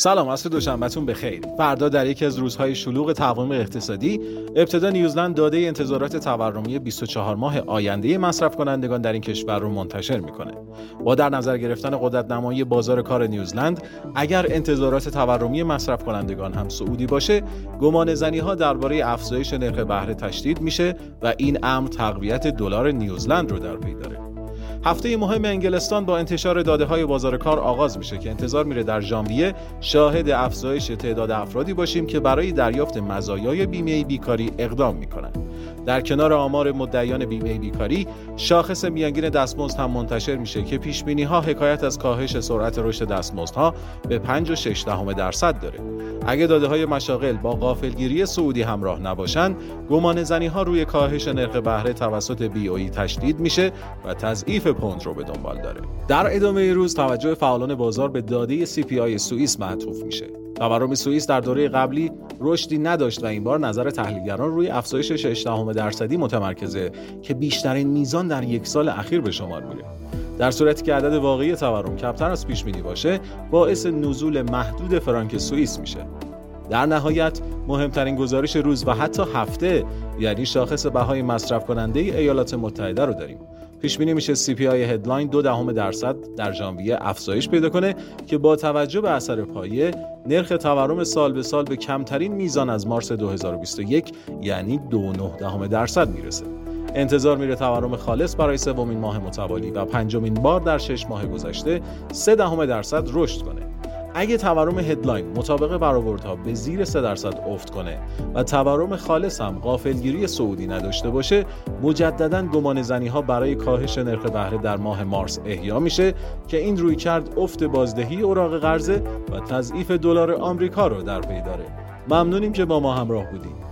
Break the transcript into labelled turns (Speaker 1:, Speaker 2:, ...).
Speaker 1: سلام عصر دوشنبهتون بخیر. فردا در یکی از روزهای شلوغ تقویم اقتصادی ابتدا نیوزلند داده انتظارات تورمی 24 ماه آینده مصرف کنندگان در این کشور رو منتشر می‌کنه. با در نظر گرفتن قدرت نمایی بازار کار نیوزلند اگر انتظارات تورمی مصرف کنندگان هم سعودی باشه گمان زنی ها درباره افزایش نرخ بهره تشدید میشه و این امر تقویت دلار نیوزلند رو در پی داره. هفته مهم انگلستان با انتشار داده های بازار کار آغاز میشه که انتظار میره در ژانویه شاهد افزایش تعداد افرادی باشیم که برای دریافت مزایای بیمه بیکاری اقدام می‌کنند. در کنار آمار مدعیان بیمه بیکاری شاخص میانگین دستمزد هم منتشر میشه که پیش ها حکایت از کاهش سرعت رشد دستمزدها به 5 و 6 دهم درصد داره اگه داده های مشاغل با غافلگیری سعودی همراه نباشند گمان زنی ها روی کاهش نرخ بهره توسط بی تشدید میشه و تضعیف پوند رو به دنبال داره. در ادامه روز توجه فعالان بازار به داده CPI سوئیس معطوف میشه. تورم سوئیس در دوره قبلی رشدی نداشت و این بار نظر تحلیلگران روی افزایش 6 درصدی متمرکزه که بیشترین میزان در یک سال اخیر به شمار میره. در صورتی که عدد واقعی تورم کمتر از پیش بینی باشه باعث نزول محدود فرانک سوئیس میشه. در نهایت مهمترین گزارش روز و حتی هفته یعنی شاخص بهای مصرف کننده ای ایالات متحده رو داریم. پیش بینی میشه CPI هدلاین دو دهم درصد در ژانویه افزایش پیدا کنه که با توجه به اثر پایه نرخ تورم سال به سال به کمترین میزان از مارس 2021 یعنی دو دهم درصد می‌رسه. انتظار میره تورم خالص برای سومین ماه متوالی و پنجمین بار در شش ماه گذشته سه دهم درصد رشد کنه. اگه تورم هدلاین مطابق برآوردها به زیر 3 درصد افت کنه و تورم خالص هم غافلگیری سعودی نداشته باشه مجددا گمان زنی ها برای کاهش نرخ بهره در ماه مارس احیا میشه که این روی کرد افت بازدهی اوراق قرضه و تضعیف دلار آمریکا رو در پی داره. ممنونیم که با ما همراه بودیم